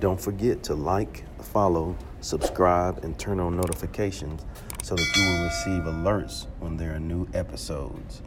Don't forget to like, follow, subscribe, and turn on notifications so that you will receive alerts when there are new episodes.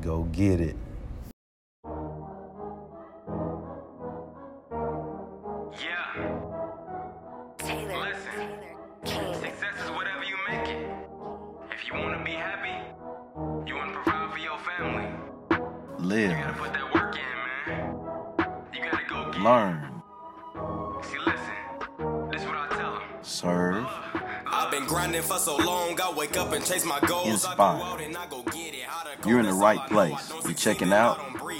Go get it. Serve, I've been grinding for so long, I wake up and chase my goals. Inspire. I go out and I go get it. How to You're in the right that's all I know. place. You checking out.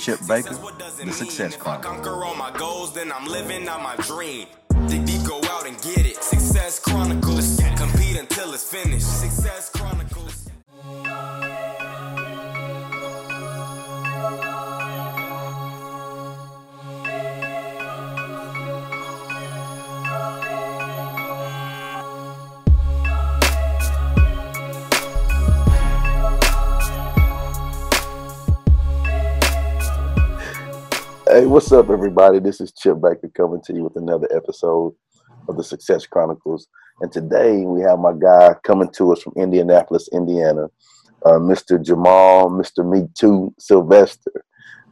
Chip Baker, what does it The? Success Chronicles. conquer all my goals, then I'm living out my dream. Dig deep, go out and get it. Success Chronicles. Compete until it's finished. Success Chronicles. Hey, what's up, everybody? This is Chip Baker coming to you with another episode of the Success Chronicles. And today we have my guy coming to us from Indianapolis, Indiana, uh, Mr. Jamal, Mr. Me Too Sylvester.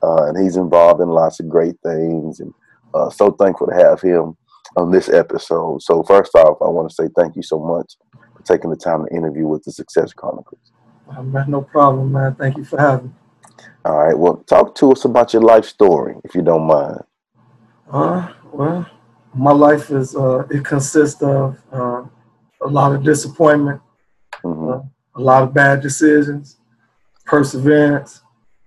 Uh, and he's involved in lots of great things. And uh, so thankful to have him on this episode. So, first off, I want to say thank you so much for taking the time to interview with the Success Chronicles. Man, no problem, man. Thank you for having me. All right, well, talk to us about your life story, if you don't mind. Uh, well, my life is, uh, it consists of uh, a lot of disappointment, hmm uh, a lot of bad decisions, perseverance,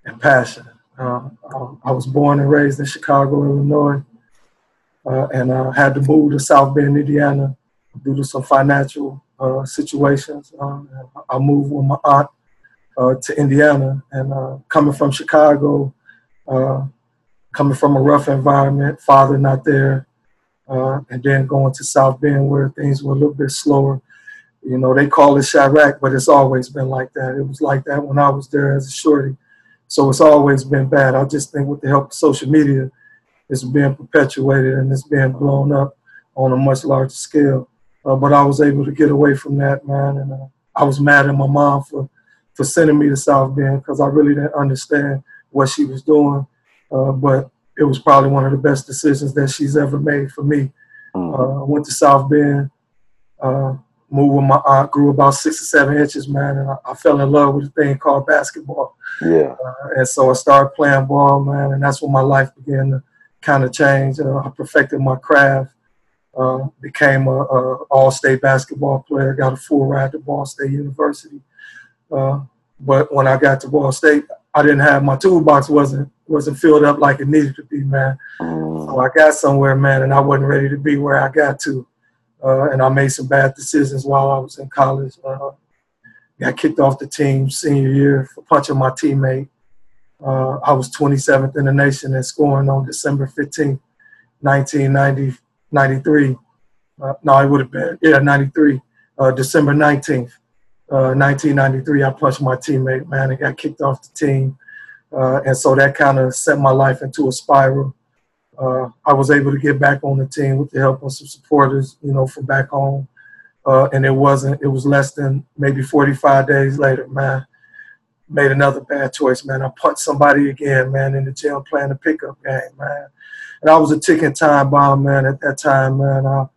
and passion. Uh, I, I was born and raised in Chicago, Illinois, uh, and uh, had to move to South Bend, Indiana due to some financial uh, situations. Um, I moved with my aunt uh, to Indiana, and uh, coming from Chicago, uh, coming from a rough environment, father not there, uh, and then going to South Bend where things were a little bit slower. You know, they call it Chiraq, but it's always been like that. It was like that when I was there as a shorty. So it's always been bad. I just think with the help of social media, it's being perpetuated and it's being blown up on a much larger scale. Uh, but I was able to get away from that, man. And uh, I was mad at my mom for, for sending me to South Bend because I really didn't understand what she was doing. Uh, but it was probably one of the best decisions that she's ever made for me. Mhm. Uh, I went to South Bend, uh, moved with my aunt, grew about six or seven inches, man, and I, I fell in love with a thing called basketball. Yeah. Uh, and so I started playing ball, man, and that's when my life began to kind of change. Uh, I perfected my craft, uh, became a, a all-state basketball player, got a full ride to Ball State University. Uh, but when I got to Ball State, I didn't have my toolbox wasn't wasn't filled up like it needed to be, man. Mhm. So I got somewhere, man, and I wasn't ready to be where I got to. Uh, and I made some bad decisions while I was in college. Uh, got kicked off the team senior year for punching my teammate. Uh, I was 27th in the nation in scoring on December 15th, 1990, 93. Uh, no, it would have been, yeah, 93. Uh, December 19th, uh, 1993, I punched my teammate, man, and got kicked off the team. Uh, and so that kind of set my life into a spiral. Uh, I was able to get back on the team with the help of some supporters, you know, from back home. Uh, and it wasn't, it was less than maybe 45 days later, man. Made another bad choice, man. I punched somebody again, man, in the gym playing a pickup game, man. And I was a ticking time bomb, man, at that time, man. I,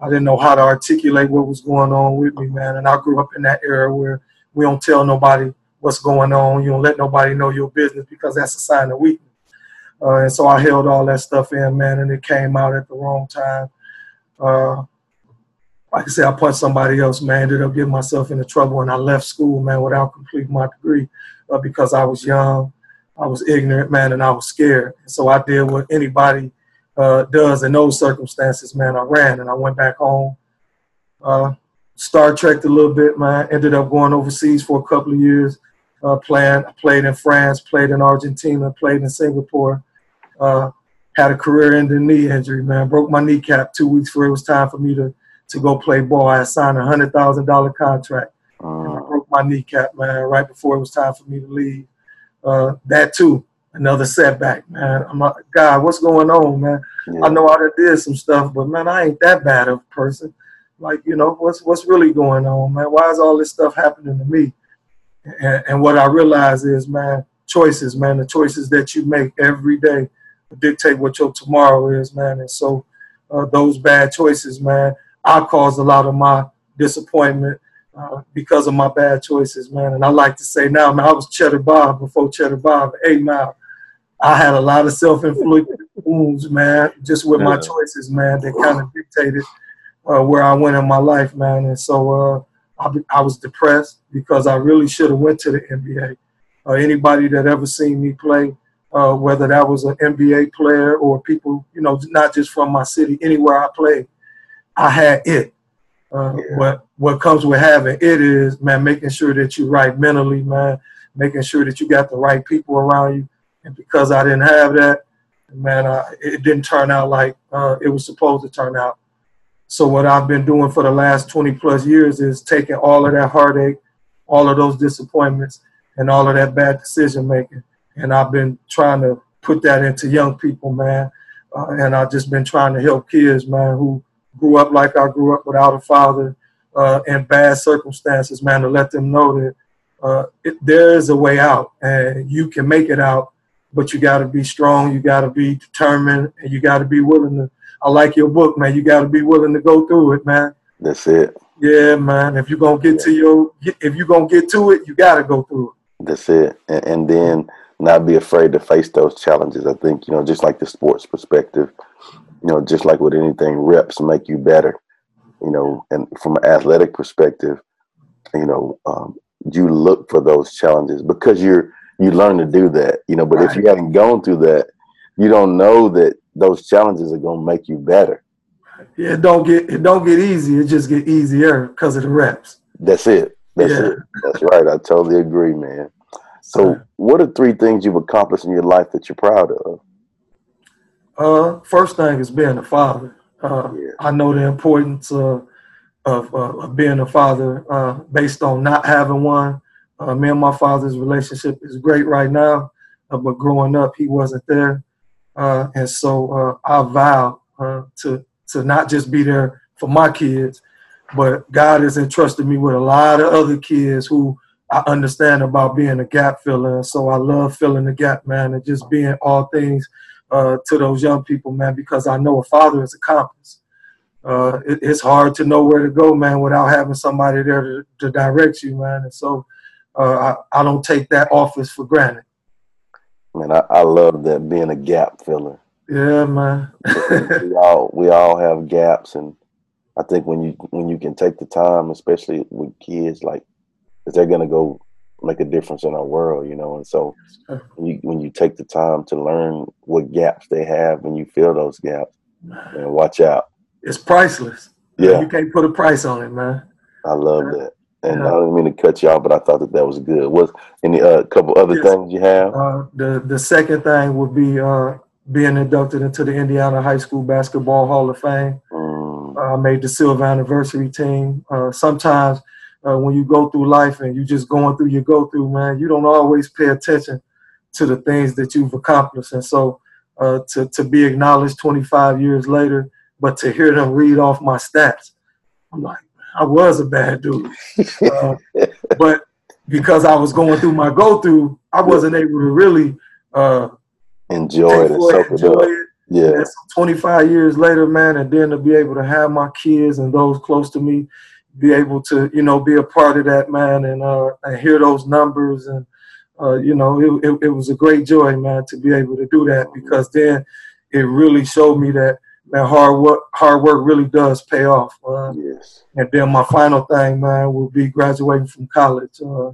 I didn't know how to articulate what was going on with me, man. And I grew up in that era where we don't tell nobody what's going on. You don't let nobody know your business because that's a sign of weakness. Uh, and so I held all that stuff in, man, and it came out at the wrong time. Uh, like I said, I punched somebody else, man. Ended up getting myself into trouble, and I left school, man, without completing my degree uh, because I was young, I was ignorant, man, and I was scared. And so I did what anybody uh, does in those circumstances, man. I ran and I went back home. Uh, Star Trek a little bit, man. Ended up going overseas for a couple of years, uh, playing. Played in France, played in Argentina, played in Singapore. Uh, had a career-ending knee injury, man. Broke my kneecap two weeks before it was time for me to to go play ball. I signed a hundred thousand dollar contract. Mhm. broke my kneecap, man, right before it was time for me to leave. Uh, that too another setback, man. I'm like, God, what's going on, man? Yeah. I know I did some stuff, but man, I ain't that bad of a person. Like, you know, what's what's really going on, man? Why is all this stuff happening to me? And, and what I realize is, man, choices, man, the choices that you make every day dictate what your tomorrow is, man. And so uh, those bad choices, man, I caused a lot of my disappointment uh, because of my bad choices, man. And I like to say now, man, I was Cheddar Bob before Cheddar Bob, eight mile. I had a lot of self-inflicted wounds, man, just with my choices, man, that kind of dictated uh, where I went in my life, man. And so uh, I, be- I was depressed because I really should have went to the NBA. Uh, anybody that ever seen me play, uh, whether that was an NBA player or people, you know, not just from my city, anywhere I played, I had it. Uh, Yeah. What what comes with having it is, man, making sure that you're right mentally, man, making sure that you got the right people around you. And because I didn't have that, man, I, it didn't turn out like uh, it was supposed to turn out. So what I've been doing for the last 20 plus years is taking all of that heartache, all of those disappointments, and all of that bad decision making, and I've been trying to put that into young people, man. Uh, and I've just been trying to help kids, man, who grew up like I grew up without a father uh, in bad circumstances, man, to let them know that uh, it, there is a way out and you can make it out, but you got to be strong, you got to be determined, and you got to be willing to. I like your book, man. You got to be willing to go through it, man. That's it. Yeah, man. If you're gonna get to your, if you're gonna get to it, you got to go through it. That's it. And, and then not be afraid to face those challenges. I think, you know, just like the sports perspective, you know, just like with anything, reps make you better. You know, and from an athletic perspective, you know, um, you look for those challenges because you're you learn to do that. You know, but if you haven't gone through that, you don't know that those challenges are gonna make you better. Yeah, it don't get it don't get easy. It just get easier because of the reps. That's it. That's Yeah. it. That's right. I totally agree, man. So, what are three things you've accomplished in your life that you're proud of? Uh, first thing is being a father. Uh, Yeah. I know the importance of of, uh, of being a father uh, based on not having one. Uh, me and my father's relationship is great right now, uh, but growing up, he wasn't there, uh, and so uh, I vow uh, to to not just be there for my kids, but God has entrusted me with a lot of other kids who I understand about being a gap filler. So I love filling the gap, man, and just being all things uh, to those young people, man, because I know a father is a compass. It, it's hard to know where to go, man, without having somebody there to, to direct you, man. And so uh, I, I don't take that office for granted. Man, I, I love that being a gap filler. Yeah, man. we all we all have gaps, and I think when you when you can take the time, especially with kids, like, they're gonna go make a difference in our world, you know. And so, when you when you take the time to learn what gaps they have, and you fill those gaps, and watch out. it's priceless. Yeah, You can't put a price on it, man. I love that. And Yeah. I don't mean to cut you off, but I thought that that was good. Was any uh, couple other Yes. things you have? Uh, the the second thing would be uh, being inducted into the Indiana High School Basketball Hall of Fame. Mm, I made the silver anniversary team. Uh, sometimes uh, when you go through life and you're just going through your go through, man, you don't always pay attention to the things that you've accomplished. And so uh, to to be acknowledged 25 years later, but to hear them read off my stats, I'm like, I was a bad dude. Uh, but because I was going through my go through, I wasn't able to really uh, enjoy it and soak it up. it. Yeah, And so 25 years later, man, and then to be able to have my kids and those close to me be able to, you know, be a part of that, man, and uh, and hear those numbers, and uh, you know, it, it, it was a great joy, man, to be able to do that because then it really showed me that man, hard work, hard work really does pay off. Uh, yes. and then my final thing, man, will be graduating from college. Uh,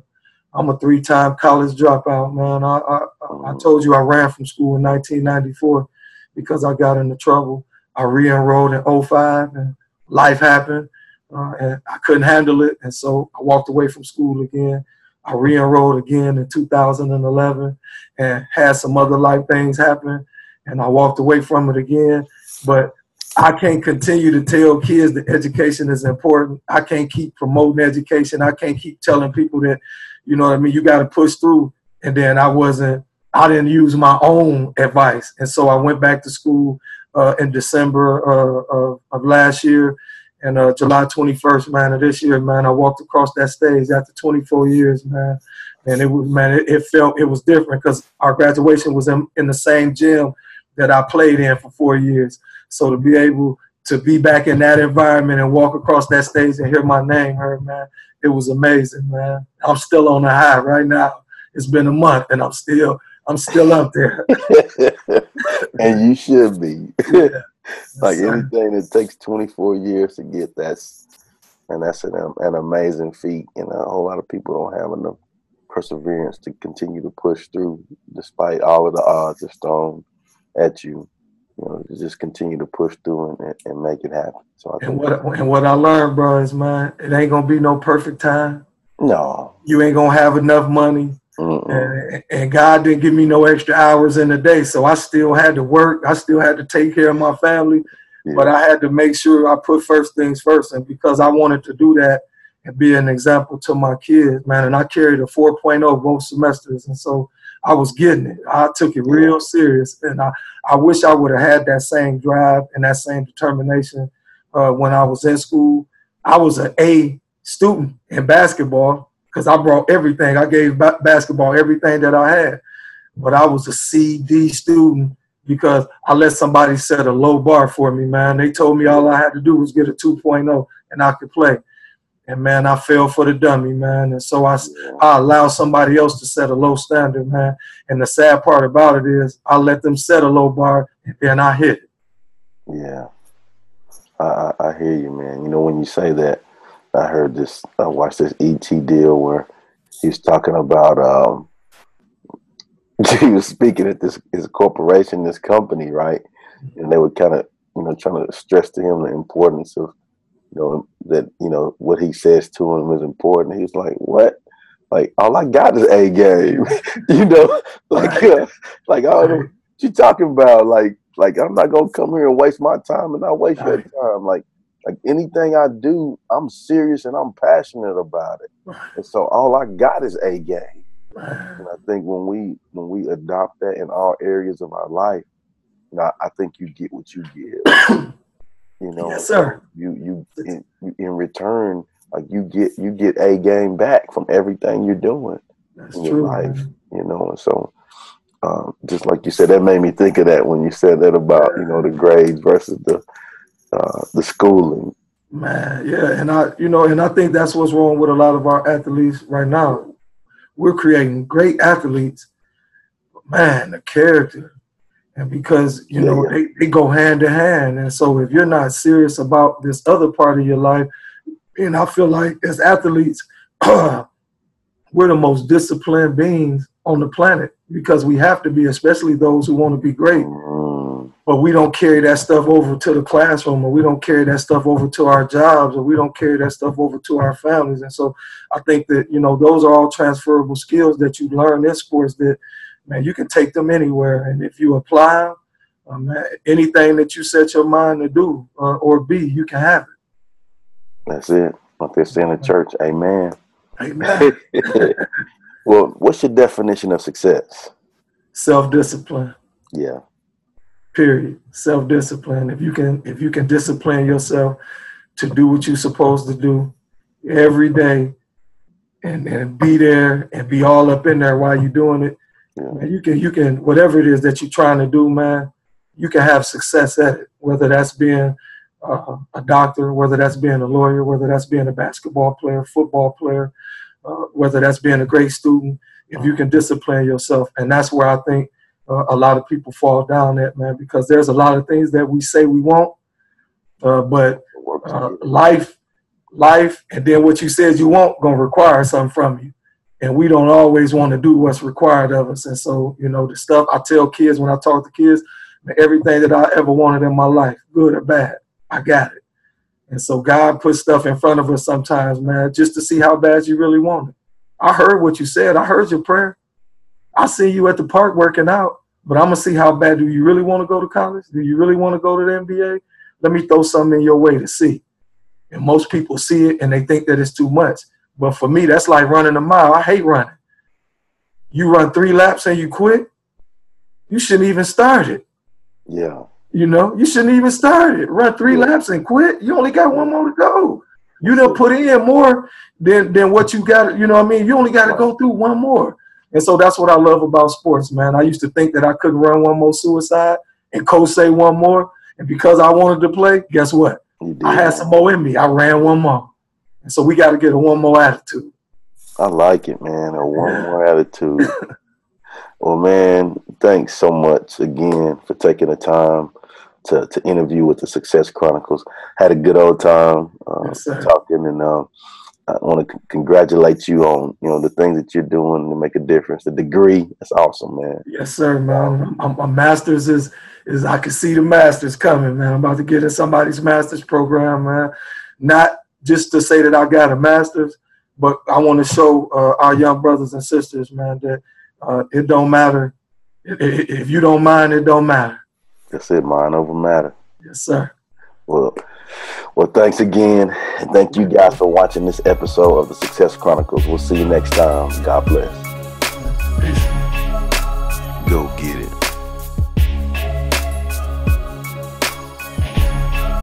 I'm a three-time college dropout, man. I, I I told you I ran from school in 1994 because I got into trouble. I re-enrolled in 05 and life happened uh, and I couldn't handle it. And so I walked away from school again. I re-enrolled again in 2011 and had some other life things happen and I walked away from it again. But I can't continue to tell kids that education is important. I can't keep promoting education. I can't keep telling people that, you know what I mean, you got to push through. And then I wasn't I didn't use my own advice, and so I went back to school uh, in December uh, of, of last year, and uh, July 21st, man, of this year, man, I walked across that stage after 24 years, man, and it was, man, it, it felt it was different because our graduation was in, in the same gym that I played in for four years. So to be able to be back in that environment and walk across that stage and hear my name heard, man, it was amazing, man. I'm still on the high right now. It's been a month and I'm still I'm still up there. and you should be. Yeah. like Yes, anything that takes 24 years to get that's and that's an, an amazing feat and a whole lot of people don't have enough perseverance to continue to push through despite all of the odds that's thrown at you you know just continue to push through and, and, make it happen so i And what and what I learned, bro, is man, it ain't gonna be no perfect time. no You ain't gonna have enough money. And, and God didn't give me no extra hours in the day, so I still had to work. I still had to take care of my family, Yeah. but I had to make sure I put first things first. And because I wanted to do that and be an example to my kids, man, and I carried a 4.0 both semesters, and so I was getting it. I took it real serious, and I I wish I would have had that same drive and that same determination uh, when I was in school. I was an A student in basketball because I brought everything. I gave ba- basketball everything that I had. But I was a C, D student because I let somebody set a low bar for me, man. They told me all I had to do was get a 2.0 and I could play. And man, I fell for the dummy, man. And so I, I allow somebody else to set a low standard, man. And the sad part about it is I let them set a low bar and then I hit it. Yeah, I, I I hear you, man. You know, when you say that, I heard this. I watched this ET deal where he was talking about. um He was speaking at this his corporation, this company, right? And they were kind of, you know, trying to stress to him the importance of, you know, that you know what he says to him is important. He's like, "What? Like all I got is a game, you know, like uh, like all the, what you talking about? Like like I'm not gonna come here and waste my time and not waste your time. Like like anything I do, I'm serious and I'm passionate about it. And so all I got is a game. And I think when we when we adopt that in all areas of our life, you know, I think you get what you give. You know, Yes, sir. you you in, you- in return, like you get you get a game back from everything you're doing That's in your true, life, man. you know. And so, um, just like you said, that made me think of that when you said that about you know the grades versus the uh, the schooling. Man, yeah, and I, you know, and I think that's what's wrong with a lot of our athletes right now. We're creating great athletes, but man, the character, and because you Yeah, know yeah. they, they go hand to hand, and so if you're not serious about this other part of your life, and I feel like as athletes, we're the most disciplined beings on the planet because we have to be, especially those who want to be great. Mm, but we don't carry that stuff over to the classroom or we don't carry that stuff over to our jobs or we don't carry that stuff over to our families. And so i think that you know those are all transferable skills that you learn in sports that man you can take them anywhere and if you apply them um, anything that you set your mind to do uh, or be you can have it. that's it. Like they say in the church, Amen. amen well, what's your definition of success? self-discipline Yeah. period self-discipline if you can if you can discipline yourself to do what you're supposed to do every day and, and be there and be all up in there while you're doing it Yeah. man, you can you can whatever it is that you're trying to do man you can have success at it whether that's being uh, a doctor whether that's being a lawyer whether that's being a basketball player football player uh, whether that's being a great student if you can discipline yourself. And that's where i think uh, a lot of people fall down at man because there's a lot of things that we say we want uh, but uh, life, life, and then what you said you want gonna require something from you, and we don't always want to do what's required of us. And so, you know, the stuff I tell kids when I talk to kids, everything that I ever wanted in my life, good or bad, I got it. And so God puts stuff in front of us sometimes, man, just to see how bad you really want it. I heard what you said. I heard your prayer. I see you at the park working out, but I'm gonna see how bad do you really want to go to college? Do you really want to go to the NBA? let me throw something in your way to see. And most people see it and they think that it's too much. But for me, that's like running a mile. I hate running. You run three laps and you quit, you shouldn't even start it. Yeah. You know, you shouldn't even start it. Run three Yeah. laps and quit. You only got one more to go. You done put in more than than what you got. You know what I mean? You only got to go through one more. And so that's what I love about sports, man. I used to think that I couldn't run one more suicide and coach say one more. And because I wanted to play, guess what? I had some more in me. I ran one more. And so we got to get a one more attitude. I like it, man. A one more attitude. well, man, thanks so much again for taking the time to, to interview with the Success Chronicles. Had a good old time uh, Yes, talking, and um, I want to c- congratulate you on you know the things that you're doing to make a difference. The degree, that's awesome, man. Yes, sir, man. My master's is is I can see the master's coming, man. I'm about to get in somebody's master's program, man. Not just to say that I got a master's, but I want to show uh, our young brothers and sisters, man, that uh, it don't matter I- i- if you don't mind. It don't matter. That's it, mind over matter. Yes, sir. Well, well, thanks again, and thank you guys for watching this episode of the Success Chronicles. We'll see you next time. God bless. Go get it.